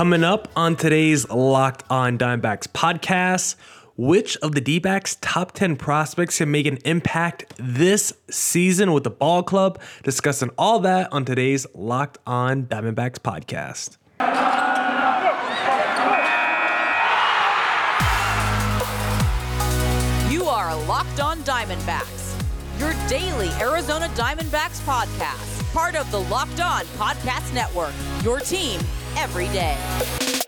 Coming up on today's Locked On Diamondbacks podcast, which of the D backs' top 10 prospects can make an impact this season with the ball club? Discussing all that on today's Locked On Diamondbacks podcast. You are Locked On Diamondbacks, your daily Arizona Diamondbacks podcast, part of the Locked On Podcast Network, your team every day.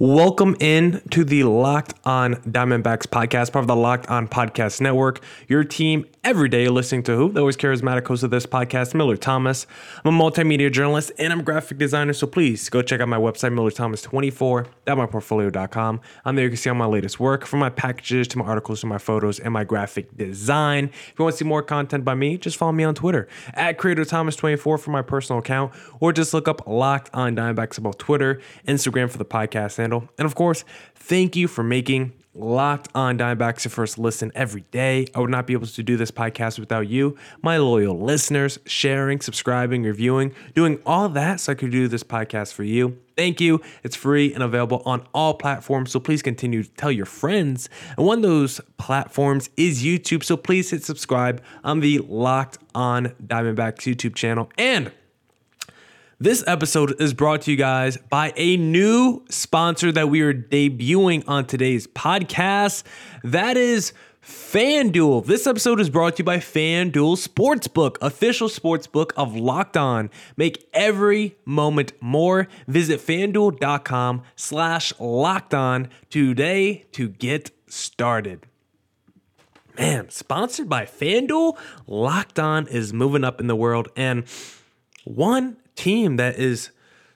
Welcome in to the Locked On Diamondbacks podcast, part of the Locked On Podcast Network. Your team every day listening to who? The always charismatic host of this podcast, Miller Thomas. I'm a multimedia journalist and I'm a graphic designer, so please go check out my website, millerthomas24.myportfolio.com. On there you can see all my latest work, from my packages to my articles to my photos and my graphic design. If you want to see more content by me, just follow me on Twitter at CreatorThomas24 for my personal account, or just look up Locked On Diamondbacks about Twitter, Instagram for the podcast handle. And of course, thank you for making Locked On Diamondbacks your first listen every day. I would not be able to do this podcast without you, my loyal listeners, sharing, subscribing, reviewing, doing all that so I could do this podcast for you. Thank you. It's free and available on all platforms. So please continue to tell your friends. And one of those platforms is YouTube. So please hit subscribe on the Locked On Diamondbacks YouTube channel. And this episode is brought to you guys by a new sponsor that we are debuting on today's podcast. That is FanDuel. This episode is brought to you by FanDuel Sportsbook, official sportsbook of Locked On. Make every moment more. Visit fanduel.com slash locked on today to get started. Man, sponsored by FanDuel, Locked On is moving up in the world. And one team that is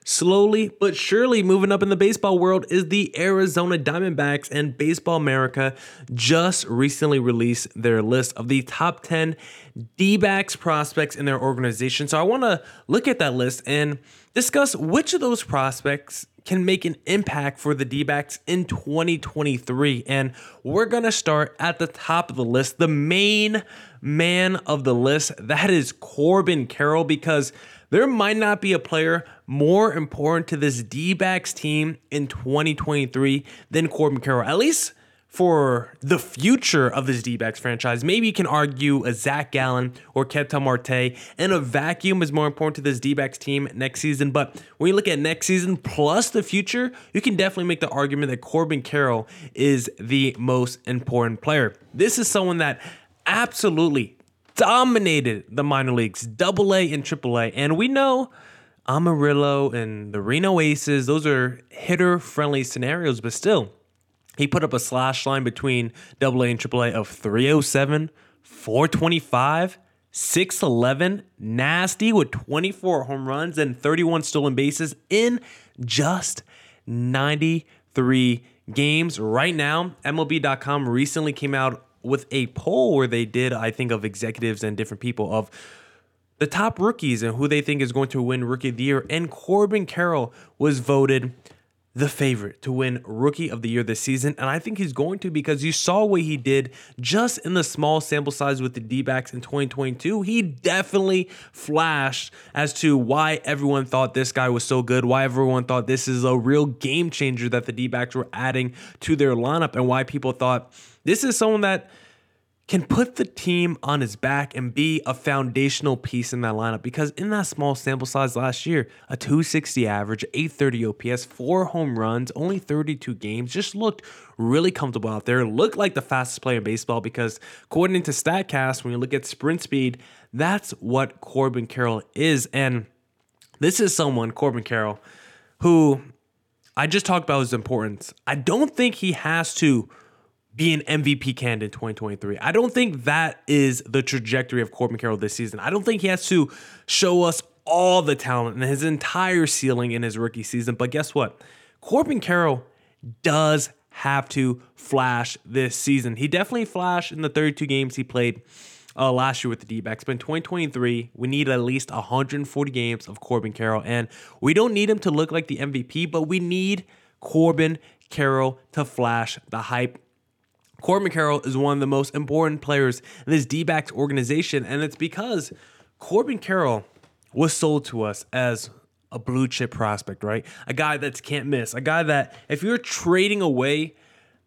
slowly but surely moving up in the baseball world is the Arizona Diamondbacks, and Baseball America just recently released their list of the top 10 D backs prospects in their organization. So I want to look at that list and discuss which of those prospects can make an impact for the D backs in 2023. And we're going to start at the top of the list, the main man of the list. That is Corbin Carroll, because there might not be a player more important to this D backs team in 2023 than Corbin Carroll, at least for the future of this D backs franchise. Maybe you can argue a Zach Gallen or Ketel Marte, and a vacuum is more important to this D backs team next season. But when you look at next season plus the future, you can definitely make the argument that Corbin Carroll is the most important player. This is someone that absolutely dominated the minor leagues, double A and triple A. And we know Amarillo and the Reno Aces, those are hitter friendly scenarios, but still, he put up a slash line between double A and triple A of 307, 425, 611, nasty with 24 home runs and 31 stolen bases in just 93 games. Right now, MLB.com recently came out with a poll where they did, I think, of executives and different people of the top rookies and who they think is going to win Rookie of the Year. And Corbin Carroll was voted the favorite to win Rookie of the Year this season. And I think he's going to because you saw what he did just in the small sample size with the D backs in 2022. He definitely flashed as to why everyone thought this guy was so good, why everyone thought this is a real game changer that the D backs were adding to their lineup, and why people thought this is someone that can put the team on his back and be a foundational piece in that lineup because in that small sample size last year, a 260 average, 830 OPS, four home runs, only 32 games, just looked really comfortable out there. Looked like the fastest player in baseball because according to StatCast, when you look at sprint speed, that's what Corbin Carroll is. And this is someone, Corbin Carroll, who I just talked about his importance. I don't think he has to be an MVP candidate in 2023. I don't think that is the trajectory of Corbin Carroll this season. I don't think he has to show us all the talent and his entire ceiling in his rookie season. But guess what? Corbin Carroll does have to flash this season. He definitely flashed in the 32 games he played uh, last year with the D backs. But in 2023, we need at least 140 games of Corbin Carroll. And we don't need him to look like the MVP, but we need Corbin Carroll to flash the hype Corbin Carroll is one of the most important players in this D backs organization, and it's because Corbin Carroll was sold to us as a blue chip prospect, right? A guy that can't miss, a guy that if you're trading away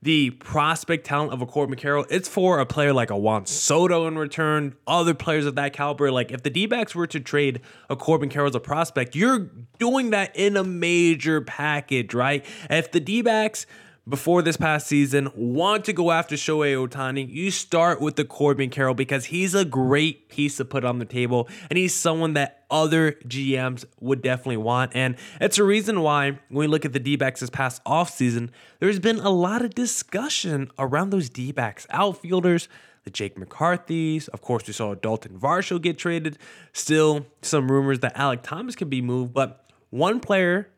the prospect talent of a Corbin Carroll, it's for a player like a Juan Soto in return, other players of that caliber. Like if the D backs were to trade a Corbin Carroll as a prospect, you're doing that in a major package, right? If the D backs before this past season want to go after Shohei Ohtani, you start with the Corbin Carroll because he's a great piece to put on the table and he's someone that other GMs would definitely want. And it's a reason why when we look at the D backs this past offseason, there's been a lot of discussion around those D backs, outfielders. The Jake McCarthy's. Of course, we saw Dalton Varsho get traded. Still, some rumors that Alec Thomas can be moved. But one player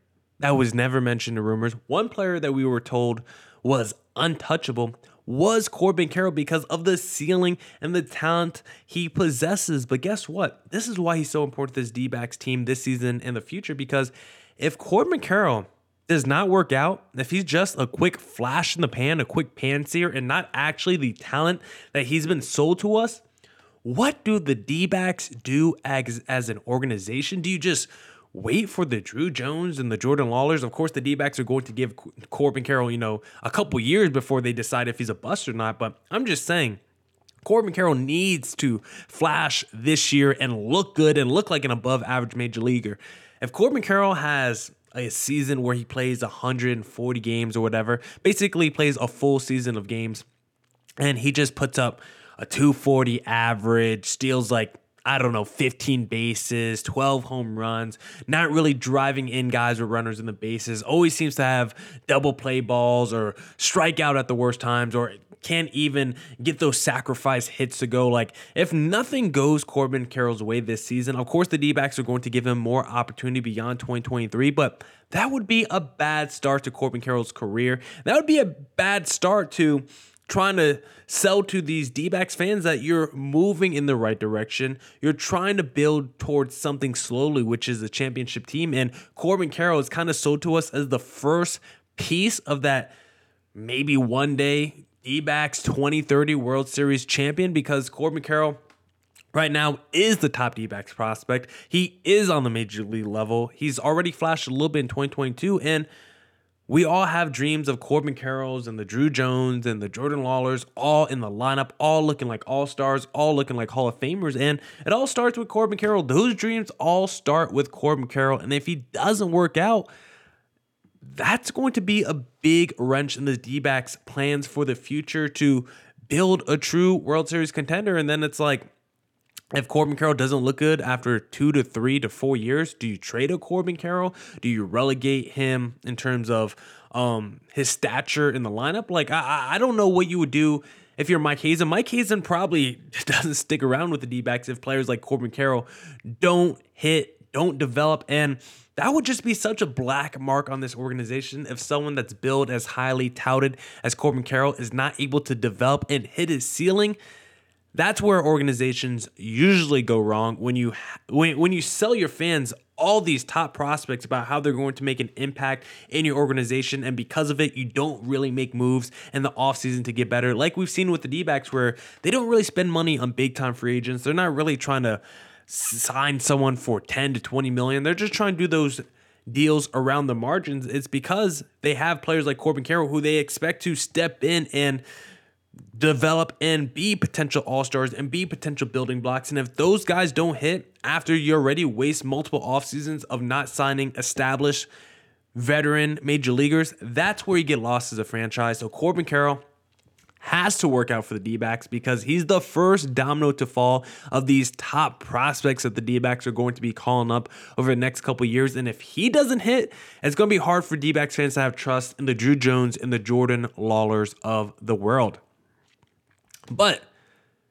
that was never mentioned in rumors. One player that we were told was untouchable was Corbin Carroll because of the ceiling and the talent he possesses. But guess what? This is why he's so important to this D backs team this season and the future because if Corbin Carroll does not work out, if he's just a quick flash in the pan, a quick pan seer, and not actually the talent that he's been sold to us, what do the D backs do as, as an organization? Do you just wait for the Drew Jones and the Jordan Lawlars. Of course, the D backs are going to give Corbin Carroll, you know, a couple years before they decide if he's a bust or not. But I'm just saying, Corbin Carroll needs to flash this year and look good and look like an above average major leaguer. If Corbin Carroll has a season where he plays 140 games or whatever, basically plays a full season of games, and he just puts up a 240 average, steals like I don't know, 15 bases, 12 home runs, not really driving in guys or runners in the bases, always seems to have double play balls or strike out at the worst times or can't even get those sacrifice hits to go. Like, if nothing goes Corbin Carroll's way this season, of course, the D backs are going to give him more opportunity beyond 2023, but that would be a bad start to Corbin Carroll's career. That would be a bad start to trying to sell to these D backs fans that you're moving in the right direction. You're trying to build towards something slowly, which is a championship team. And Corbin Carroll is kind of sold to us as the first piece of that maybe one day D backs 2030 World Series champion because Corbin Carroll. Right now is the top D backs prospect. He is on the major league level. He's already flashed a little bit in 2022, and we all have dreams of Corbin Carrolls and the Drew Jones and the Jordan Lawlars all in the lineup, all looking like all stars, all looking like Hall of Famers. And it all starts with Corbin Carroll. Those dreams all start with Corbin Carroll. And if he doesn't work out, that's going to be a big wrench in the D backs' plans for the future to build a true World Series contender. And then it's like, if Corbin Carroll doesn't look good after two to three to four years, do you trade a Corbin Carroll? Do you relegate him in terms of um, his stature in the lineup? Like, I, I don't know what you would do if you're Mike Hazen. Mike Hazen probably doesn't stick around with the D backs if players like Corbin Carroll don't hit, don't develop. And that would just be such a black mark on this organization if someone that's billed as highly touted as Corbin Carroll is not able to develop and hit his ceiling that's where organizations usually go wrong when you when, when you sell your fans all these top prospects about how they're going to make an impact in your organization and because of it you don't really make moves in the offseason to get better. Like we've seen with the D-backs where they don't really spend money on big time free agents. They're not really trying to sign someone for 10 to 20 million. They're just trying to do those deals around the margins. It's because they have players like Corbin Carroll who they expect to step in and develop and be potential all stars and be potential building blocks. And if those guys don't hit after you already waste multiple off seasons of not signing established veteran major leaguers, that's where you get lost as a franchise. So Corbin Carroll has to work out for the D backs because he's the first domino to fall of these top prospects that the D backs are going to be calling up over the next couple years. And if he doesn't hit, it's going to be hard for D backs fans to have trust in the Drew Jones and the Jordan Lawlars of the world. But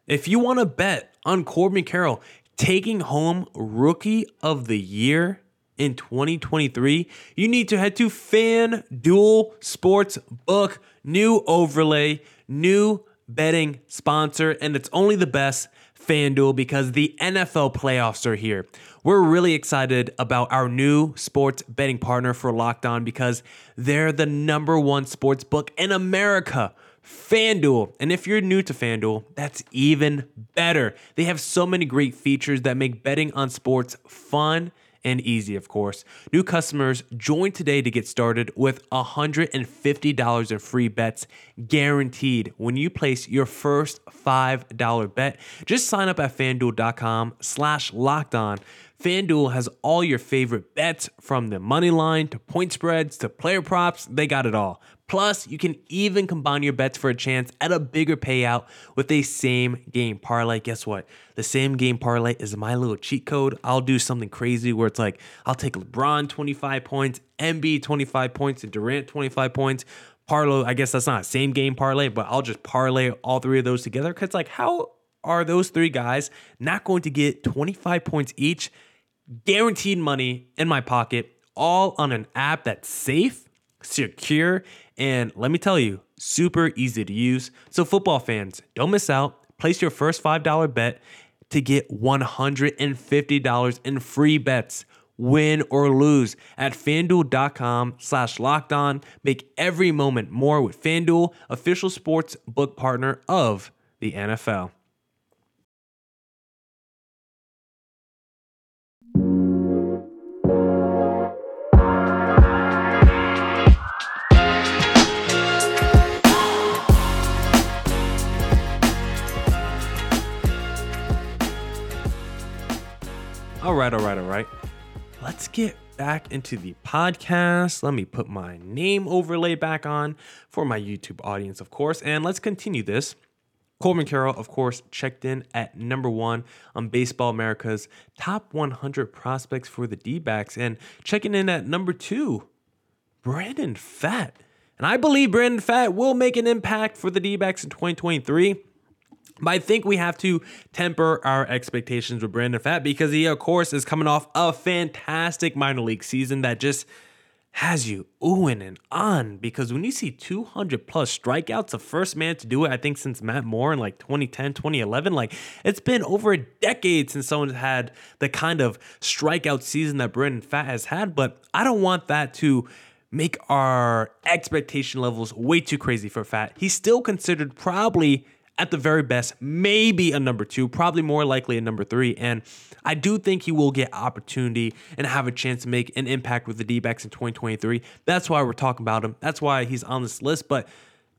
if you want to bet on Corbin Carroll taking home Rookie of the Year in 2023, you need to head to FanDuel Sports Book, new overlay, new betting sponsor, and it's only the best. FanDuel because the NFL playoffs are here. We're really excited about our new sports betting partner for Locked On because they're the number one sports book in America FanDuel. And if you're new to FanDuel, that's even better. They have so many great features that make betting on sports fun and easy, of course. New customers join today to get started with $150 in free bets guaranteed when you place your first $5 bet. Just sign up at fanduel.com slash locked on. FanDuel has all your favorite bets from the money line to point spreads to player props. They got it all. Plus, you can even combine your bets for a chance at a bigger payout with a same game parlay. Guess what? The same game parlay is my little cheat code. I'll do something crazy where it's like I'll take LeBron 25 points, Embiid 25 points, and Durant 25 points. Parlay, I guess that's not a same game parlay, but I'll just parlay all three of those together. Cause like, how are those three guys not going to get 25 points each? Guaranteed money in my pocket, all on an app that's safe, secure, and let me tell you, super easy to use. So, football fans, don't miss out. Place your first $5 bet to get $150 in free bets win or lose at fanduel.com slash locked on. Make every moment more with FanDuel, official sports book partner of the NFL. Right, all right, all right. Let's get back into the podcast. Let me put my name overlay back on for my YouTube audience, of course, and let's continue this. Corbin Carroll, of course, checked in at number one on Baseball America's top 100 prospects for the D backs, and checking in at number two, Brandon Pfaadt. And I believe Brandon Pfaadt will make an impact for the D backs in 2023. But I think we have to temper our expectations with Brandon Pfaadt because he, of course, is coming off a fantastic minor league season that just has you oohing and on. Because when you see 200 plus strikeouts, the first man to do it, I think, since Matt Moore in like 2010, 2011, like it's been over a decade since someone's had the kind of strikeout season that Brandon Pfaadt has had. But I don't want that to make our expectation levels way too crazy for Pfaadt. He's still considered probably at the very best, maybe a number two, probably more likely a number three. And I do think he will get opportunity and have a chance to make an impact with the D backs in 2023. That's why we're talking about him. That's why he's on this list. But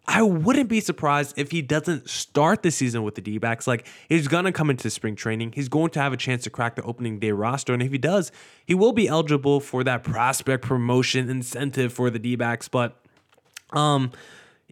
I wouldn't be surprised if he doesn't start the season with the D backs. Like, he's going to come into spring training. He's going to have a chance to crack the opening day roster. And if he does, he will be eligible for that prospect promotion incentive for the D backs. But, um,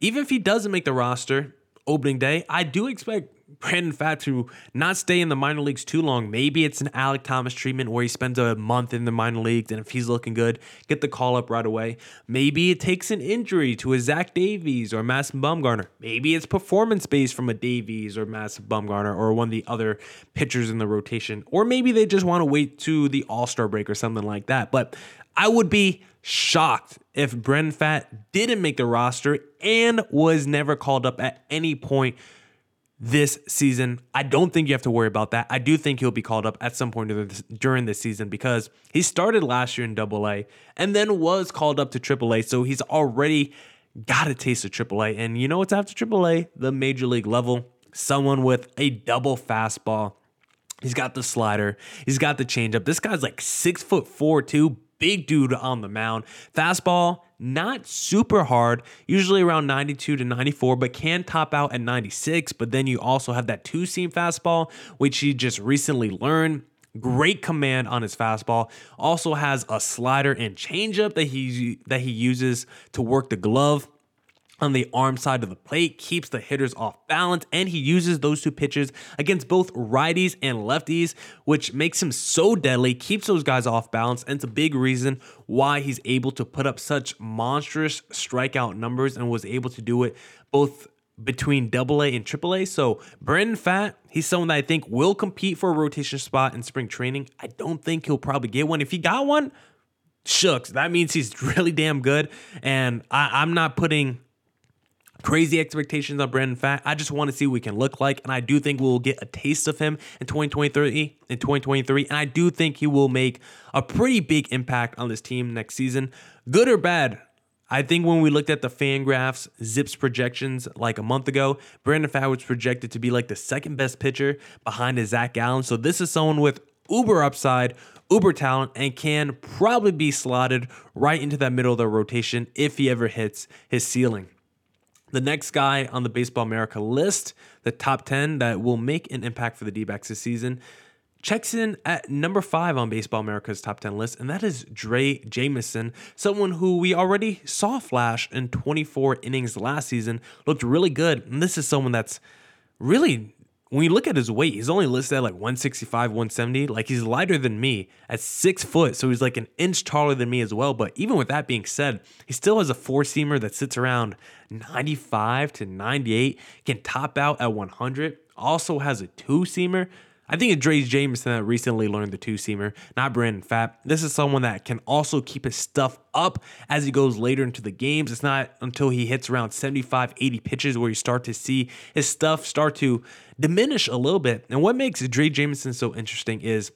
even if he doesn't make the roster, opening day. I do expect Brandon Pfaadt to not stay in the minor leagues too long. Maybe it's an Alec Thomas treatment where he spends a month in the minor leagues, and if he's looking good, get the call up right away. Maybe it takes an injury to a Zach Davies or Madison Bumgarner. Maybe it's performance based from a Davies or Madison Bumgarner or one of the other pitchers in the rotation. Or maybe they just want to wait to the All Star break or something like that. But I would be shocked if Brandon Pfaadt didn't make the roster and was never called up at any point this season. I don't think you have to worry about that. I do think he'll be called up at some point during this season because he started last year in Double A and then was called up to Triple A. So he's already got a taste of Triple A. And you know what's after Triple A? The major league level. Someone with a double fastball. He's got the slider. He's got the changeup. This guy's like six foot four, too big dude on the mound. Fastball, not super hard, usually around 92 to 94, but can top out at 96. But then you also have that two seam fastball, which he just recently learned. Great command on his fastball. Also has a slider and changeup that he that he uses to work the glove on the arm side of the plate, keeps the hitters off balance, and he uses those two pitches against both righties and lefties, which makes him so deadly, keeps those guys off balance, and it's a big reason why he's able to put up such monstrous strikeout numbers and was able to do it both between double A and triple A. So Brandon Pfaadt, he's someone that I think will compete for a rotation spot in spring training. I don't think he'll probably get one. If he got one, shucks, that means he's really damn good. And I, I'm not putting crazy expectations on Brandon Pfaadt. I just want to see what we can look like, and I do think we'll get a taste of him in 2023. In 2023, and I do think he will make a pretty big impact on this team next season, good or bad. I think when we looked at the Fangraphs Zips projections like a month ago, Brandon Pfaadt was projected to be like the second best pitcher behind a Zach Gallen. So this is someone with uber upside, uber talent, and can probably be slotted right into that middle of the rotation if he ever hits his ceiling. The next guy on the Baseball America list, the top 10 that will make an impact for the D backs this season, checks in at number five on Baseball America's top 10 list, and that is Drey Jameson, someone who we already saw flash in 24 innings last season, looked really good. And this is someone that's really, when you look at his weight, he's only listed at like 165, 170. Like he's lighter than me at six foot, so he's like an inch taller than me as well. But even with that being said, he still has a four seamer that sits around 95 to 98, can top out at 100, also has a two seamer I think it's Drey Jameson that recently learned the two seamer, not Brandon Pfaadt. This is someone that can also keep his stuff up as he goes later into the games. It's not until he hits around 75, 80 pitches where you start to see his stuff start to diminish a little bit. And what makes Drey Jameson so interesting is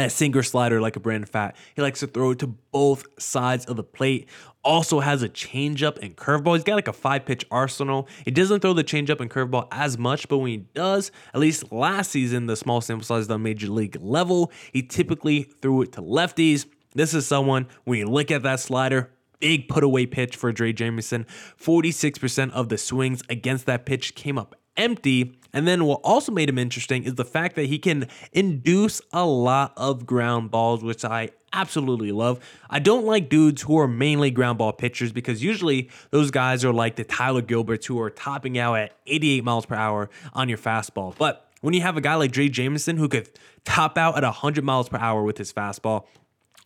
that sinker slider like a Brandon Pfaadt. He likes to throw it to both sides of the plate also has a changeup and curveball. He's got like a five pitch arsenal. He doesn't throw the changeup and curveball as much, but when he does, at least last season, the small sample size on major league level, he typically threw it to lefties. This is someone, when you look at that slider, big put away pitch for Drey Jameson. 46% of the swings against that pitch came up empty. And then what also made him interesting is the fact that he can induce a lot of ground balls, which I absolutely love. I don't like dudes who are mainly ground ball pitchers because usually those guys are like the Tyler Gilberts who are topping out at 88 miles per hour on your fastball. But when you have a guy like Drey Jameson who could top out at 100 miles per hour with his fastball,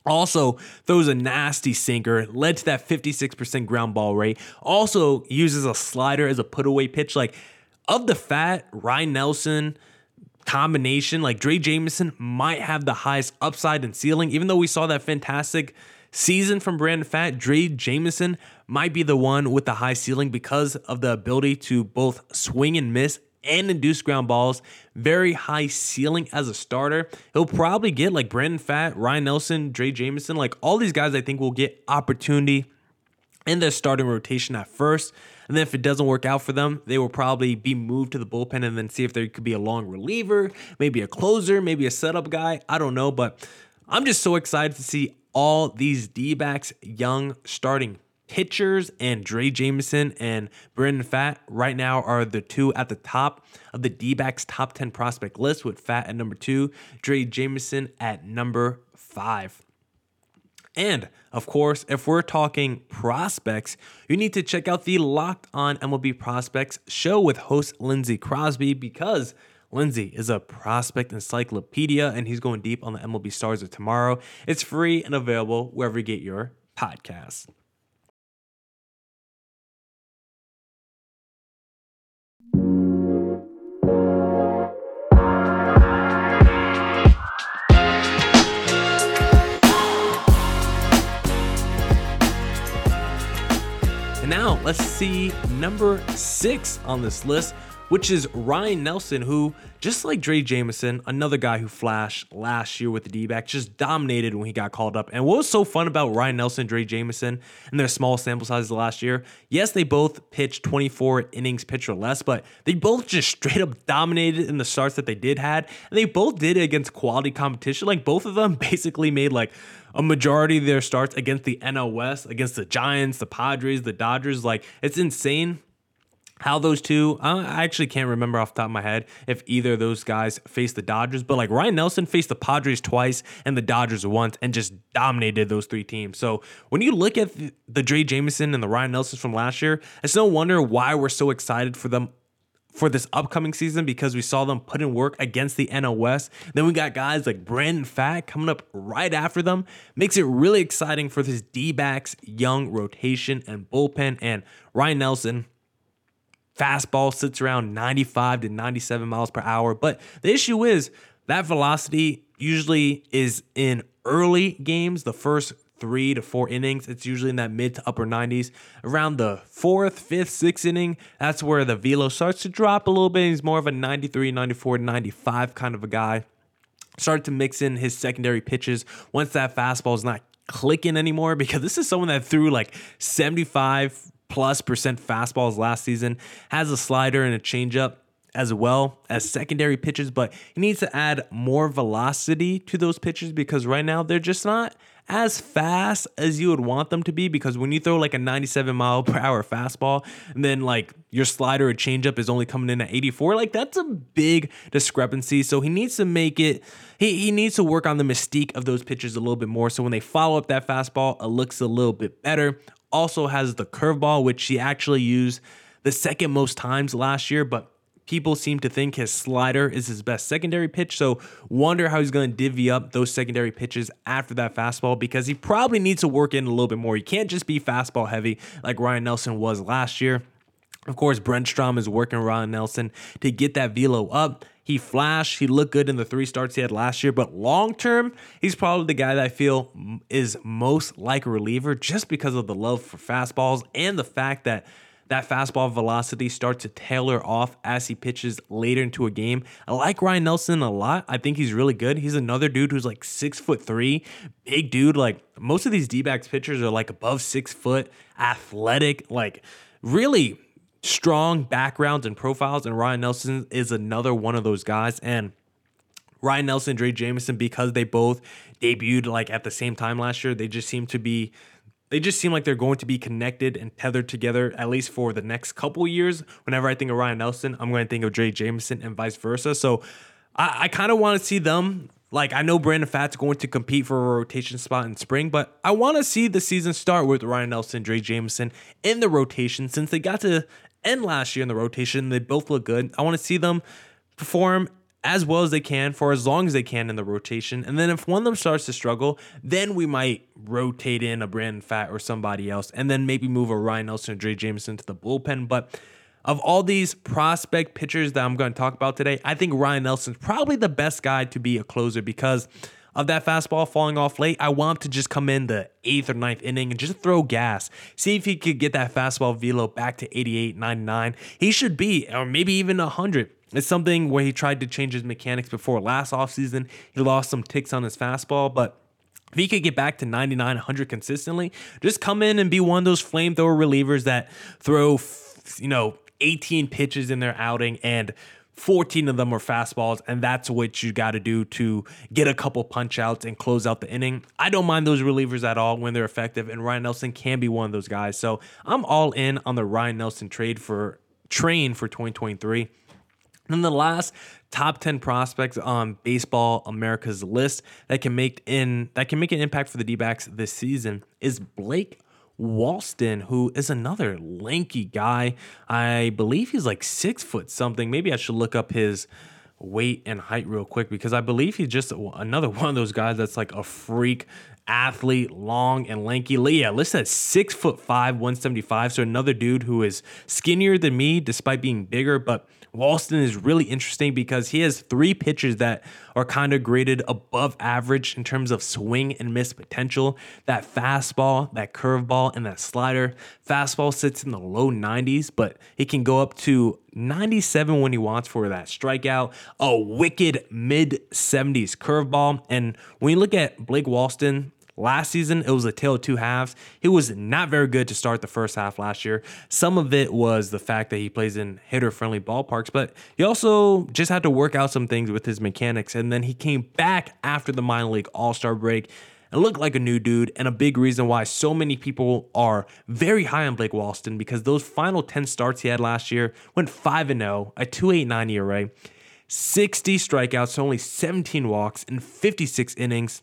also throws a nasty sinker, led to that 56% ground ball rate. Also uses a slider as a put away pitch. Like of the Pfaadt, Ryne Nelson, combination, like Drey Jameson might have the highest upside and ceiling. Even though we saw that fantastic season from Brandon Pfaadt, Drey Jameson might be the one with the high ceiling because of the ability to both swing and miss and induce ground balls. Very high ceiling as a starter. He'll probably get like Brandon Pfaadt, Ryne Nelson, Drey Jameson, like all these guys I think will get opportunity in their starting rotation at first. And then if it doesn't work out for them, they will probably be moved to the bullpen and then see if there could be a long reliever, maybe a closer, maybe a setup guy. I don't know, but I'm just so excited to see all these D backs, young starting pitchers, and Drey Jameson and Brandon Pfaadt right now are the two at the top of the D backs top 10 prospect list with Pfaadt at number two, Drey Jameson at number five. And of course, if we're talking prospects, you need to check out the Locked On MLB Prospects show with host Lindsey Crosby because Lindsey is a prospect encyclopedia and he's going deep on the MLB stars of tomorrow. It's free and available wherever you get your podcasts. Let's see number six on this list, which is Ryne Nelson, who, just like Drey Jameson, another guy who flashed last year with the D back, just dominated when he got called up. And what was so fun about Ryne Nelson, Drey Jameson, and their small sample sizes last year? Yes, they both pitched 24 innings pitch or less, but they both just straight up dominated in the starts that they did had. And they both did it against quality competition. Like both of them basically made like a majority of their starts against the NL West, against the Giants, the Padres, the Dodgers. Like it's insane how those two I actually can't remember off the top of my head if either of those guys faced the Dodgers, but like Ryne Nelson faced the Padres twice and the Dodgers once and just dominated those three teams. So when you look at the, Drey Jameson and the Ryan Nelsons from last year, it's no wonder why we're so excited for them for this upcoming season because we saw them put in work against the West. Then we got guys like Brandon Pfaadt coming up right after them. Makes it really exciting for this D backs young rotation and bullpen. And Ryne Nelson, fastball sits around 95 to 97 miles per hour. But the issue is that velocity usually is in early games, the first three to four innings. It's usually in that mid to upper 90s. Around the fourth, fifth, sixth inning, that's where the velo starts to drop a little bit. He's more of a 93, 94, 95 kind of a guy. Started to mix in his secondary pitches once that fastball is not clicking anymore because this is someone that threw like 75 plus percent fastballs last season, has a slider and a changeup as well as secondary pitches, but he needs to add more velocity to those pitches because right now they're just not as fast as you would want them to be because when you throw like a 97 mile per hour fastball and then like your slider or changeup is only coming in at 84 like that's a big discrepancy. So he needs to make it he, he needs to work on the mystique of those pitches a little bit more. So when they follow up that fastball it looks a little bit better also has the curveball which he actually used the second most times last year but people seem to think his slider is his best secondary pitch. So wonder how he's going to divvy up those secondary pitches after that fastball because he probably needs to work in a little bit more. He can't just be fastball heavy like Ryne Nelson was last year. Of course, Brent Strom is working Ryne Nelson to get that velo up. He flashed, he looked good in the three starts he had last year, but long term, he's probably the guy that I feel is most like a reliever just because of the love for fastballs and the fact that that fastball velocity starts to tailor off as he pitches later into a game. I like Ryne Nelson a lot. I think he's really good. He's another dude who's like six foot three, big dude. Like most of these D backs pitchers are like above six foot, athletic, like really strong backgrounds and profiles. And Ryne Nelson is another one of those guys. And Ryne Nelson, Drey Jameson, because they both debuted like at the same time last year, they just seem to be they just seem like they're going to be connected and tethered together at least for the next couple years. Whenever I think of Ryne Nelson, I'm going to think of Drey Jameson and vice versa. So I, I kind of want to see them. Like I know Brandon Pfaadt's going to compete for a rotation spot in spring, but I want to see the season start with Ryne Nelson, Drey Jameson in the rotation since they got to end last year in the rotation. They both look good. I want to see them perform as well as they can for as long as they can in the rotation. And then if one of them starts to struggle, then we might rotate in a Brandon Pfaadt or somebody else, and then maybe move a Ryne Nelson or Drey Jameson to the bullpen. But of all these prospect pitchers that I'm going to talk about today, I think Ryne Nelson's probably the best guy to be a closer because of that fastball falling off late. I want him to just come in the eighth or ninth inning and just throw gas. See if he could get that fastball velo back to 88, 99. He should be, or maybe even 100. It's something where he tried to change his mechanics before last offseason. He lost some ticks on his fastball, but if he could get back to 99, 100 consistently, just come in and be one of those flamethrower relievers that throw, you know, 18 pitches in their outing and 14 of them are fastballs, and that's what you got to do to get a couple punch outs and close out the inning. I don't mind those relievers at all when they're effective, and Ryne Nelson can be one of those guys. So I'm all in on the Ryne Nelson trade for train for 2023. And the last top 10 prospects on Baseball America's list that can make in that can make an impact for the D-backs this season is Blake Walston, who is another lanky guy. I believe he's like six foot something. Maybe I should look up his weight and height real quick because I believe he's just another one of those guys that's like a freak athlete, long and lanky. Yeah, listed at six foot five, 175. So another dude who is skinnier than me despite being bigger, but Walston is really interesting because he has three pitches that are kind of graded above average in terms of swing and miss potential. That fastball, that curveball, and that slider. Fastball sits in the low 90s, but he can go up to 97 when he wants for that strikeout. A wicked mid 70s curveball. And when you look at Blake Walston, Last season, it was a tale of two halves. He was not very good to start the first half last year. Some of it was the fact that he plays in hitter friendly ballparks, but he also just had to work out some things with his mechanics. And then he came back after the minor league all star break and looked like a new dude. And a big reason why so many people are very high on Blake Walston because those final 10 starts he had last year went 5 0, a 2.89 ERA. 60 strikeouts, only 17 walks in 56 innings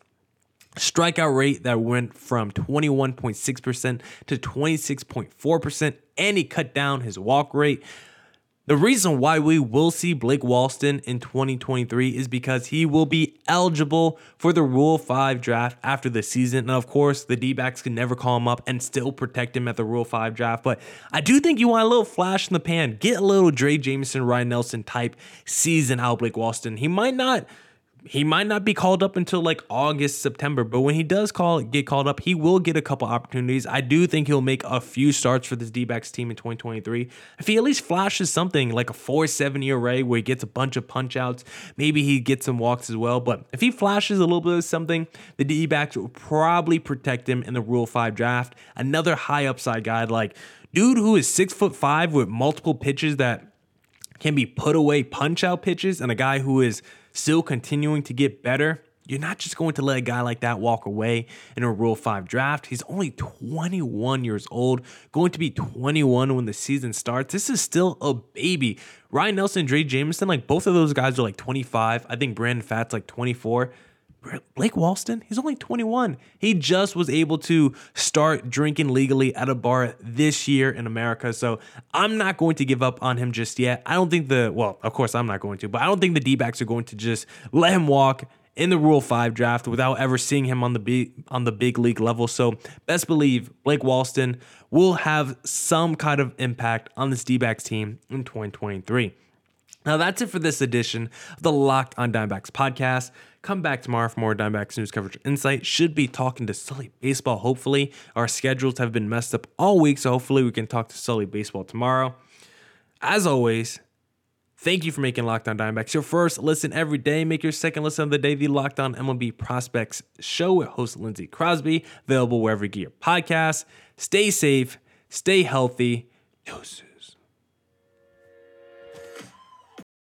strikeout rate that went from 21.6% to 26.4%, and he cut down his walk rate. The reason why we will see Blake Walston in 2023 is because he will be eligible for the Rule 5 draft after the season. And of course, the D backs can never call him up and still protect him at the Rule 5 draft. But I do think you want a little flash in the pan. Get a little Drey Jameson, Ryne Nelson type season out Blake Walston. He might not he might not be called up until like August, September, but when he does call get called up, he will get a couple opportunities. I do think he'll make a few starts for this D-backs team in 2023. If he at least flashes something like a 4-7 ERA where he gets a bunch of punch outs, maybe he gets some walks as well. But if he flashes a little bit of something, the D-backs will probably protect him in the Rule 5 draft. Another high upside guy like dude who is six foot five with multiple pitches that can be put away punch out pitches and a guy who is still continuing to get better, you're not just going to let a guy like that walk away in a Rule 5 draft. He's only 21 years old, going to be 21 when the season starts. This is still a baby. Ryne Nelson, Drey Jameson, like both of those guys are like 25. I think Brandon Pfaadt's like 24. Blake Walston, he's only 21. He just was able to start drinking legally at a bar this year in America. So I'm not going to give up on him just yet. I don't think the, well, of course I'm not going to, but I don't think the D backs are going to just let him walk in the Rule 5 draft without ever seeing him on the big on the big league level. So best believe Blake Walston will have some kind of impact on this D-backs team in 2023. Now that's it for this edition of the Locked on Diamondbacks podcast. Come back tomorrow for more Diamondbacks news coverage insight. Should be talking to Sully Baseball, hopefully. Our schedules have been messed up all week, so hopefully we can talk to Sully Baseball tomorrow. As always, thank you for making Lockdown on Diamondbacks your first listen every day. Make your second listen of the day the Locked On MLB Prospects show with host Lindsey Crosby, available wherever you get your podcasts. Stay safe, stay healthy.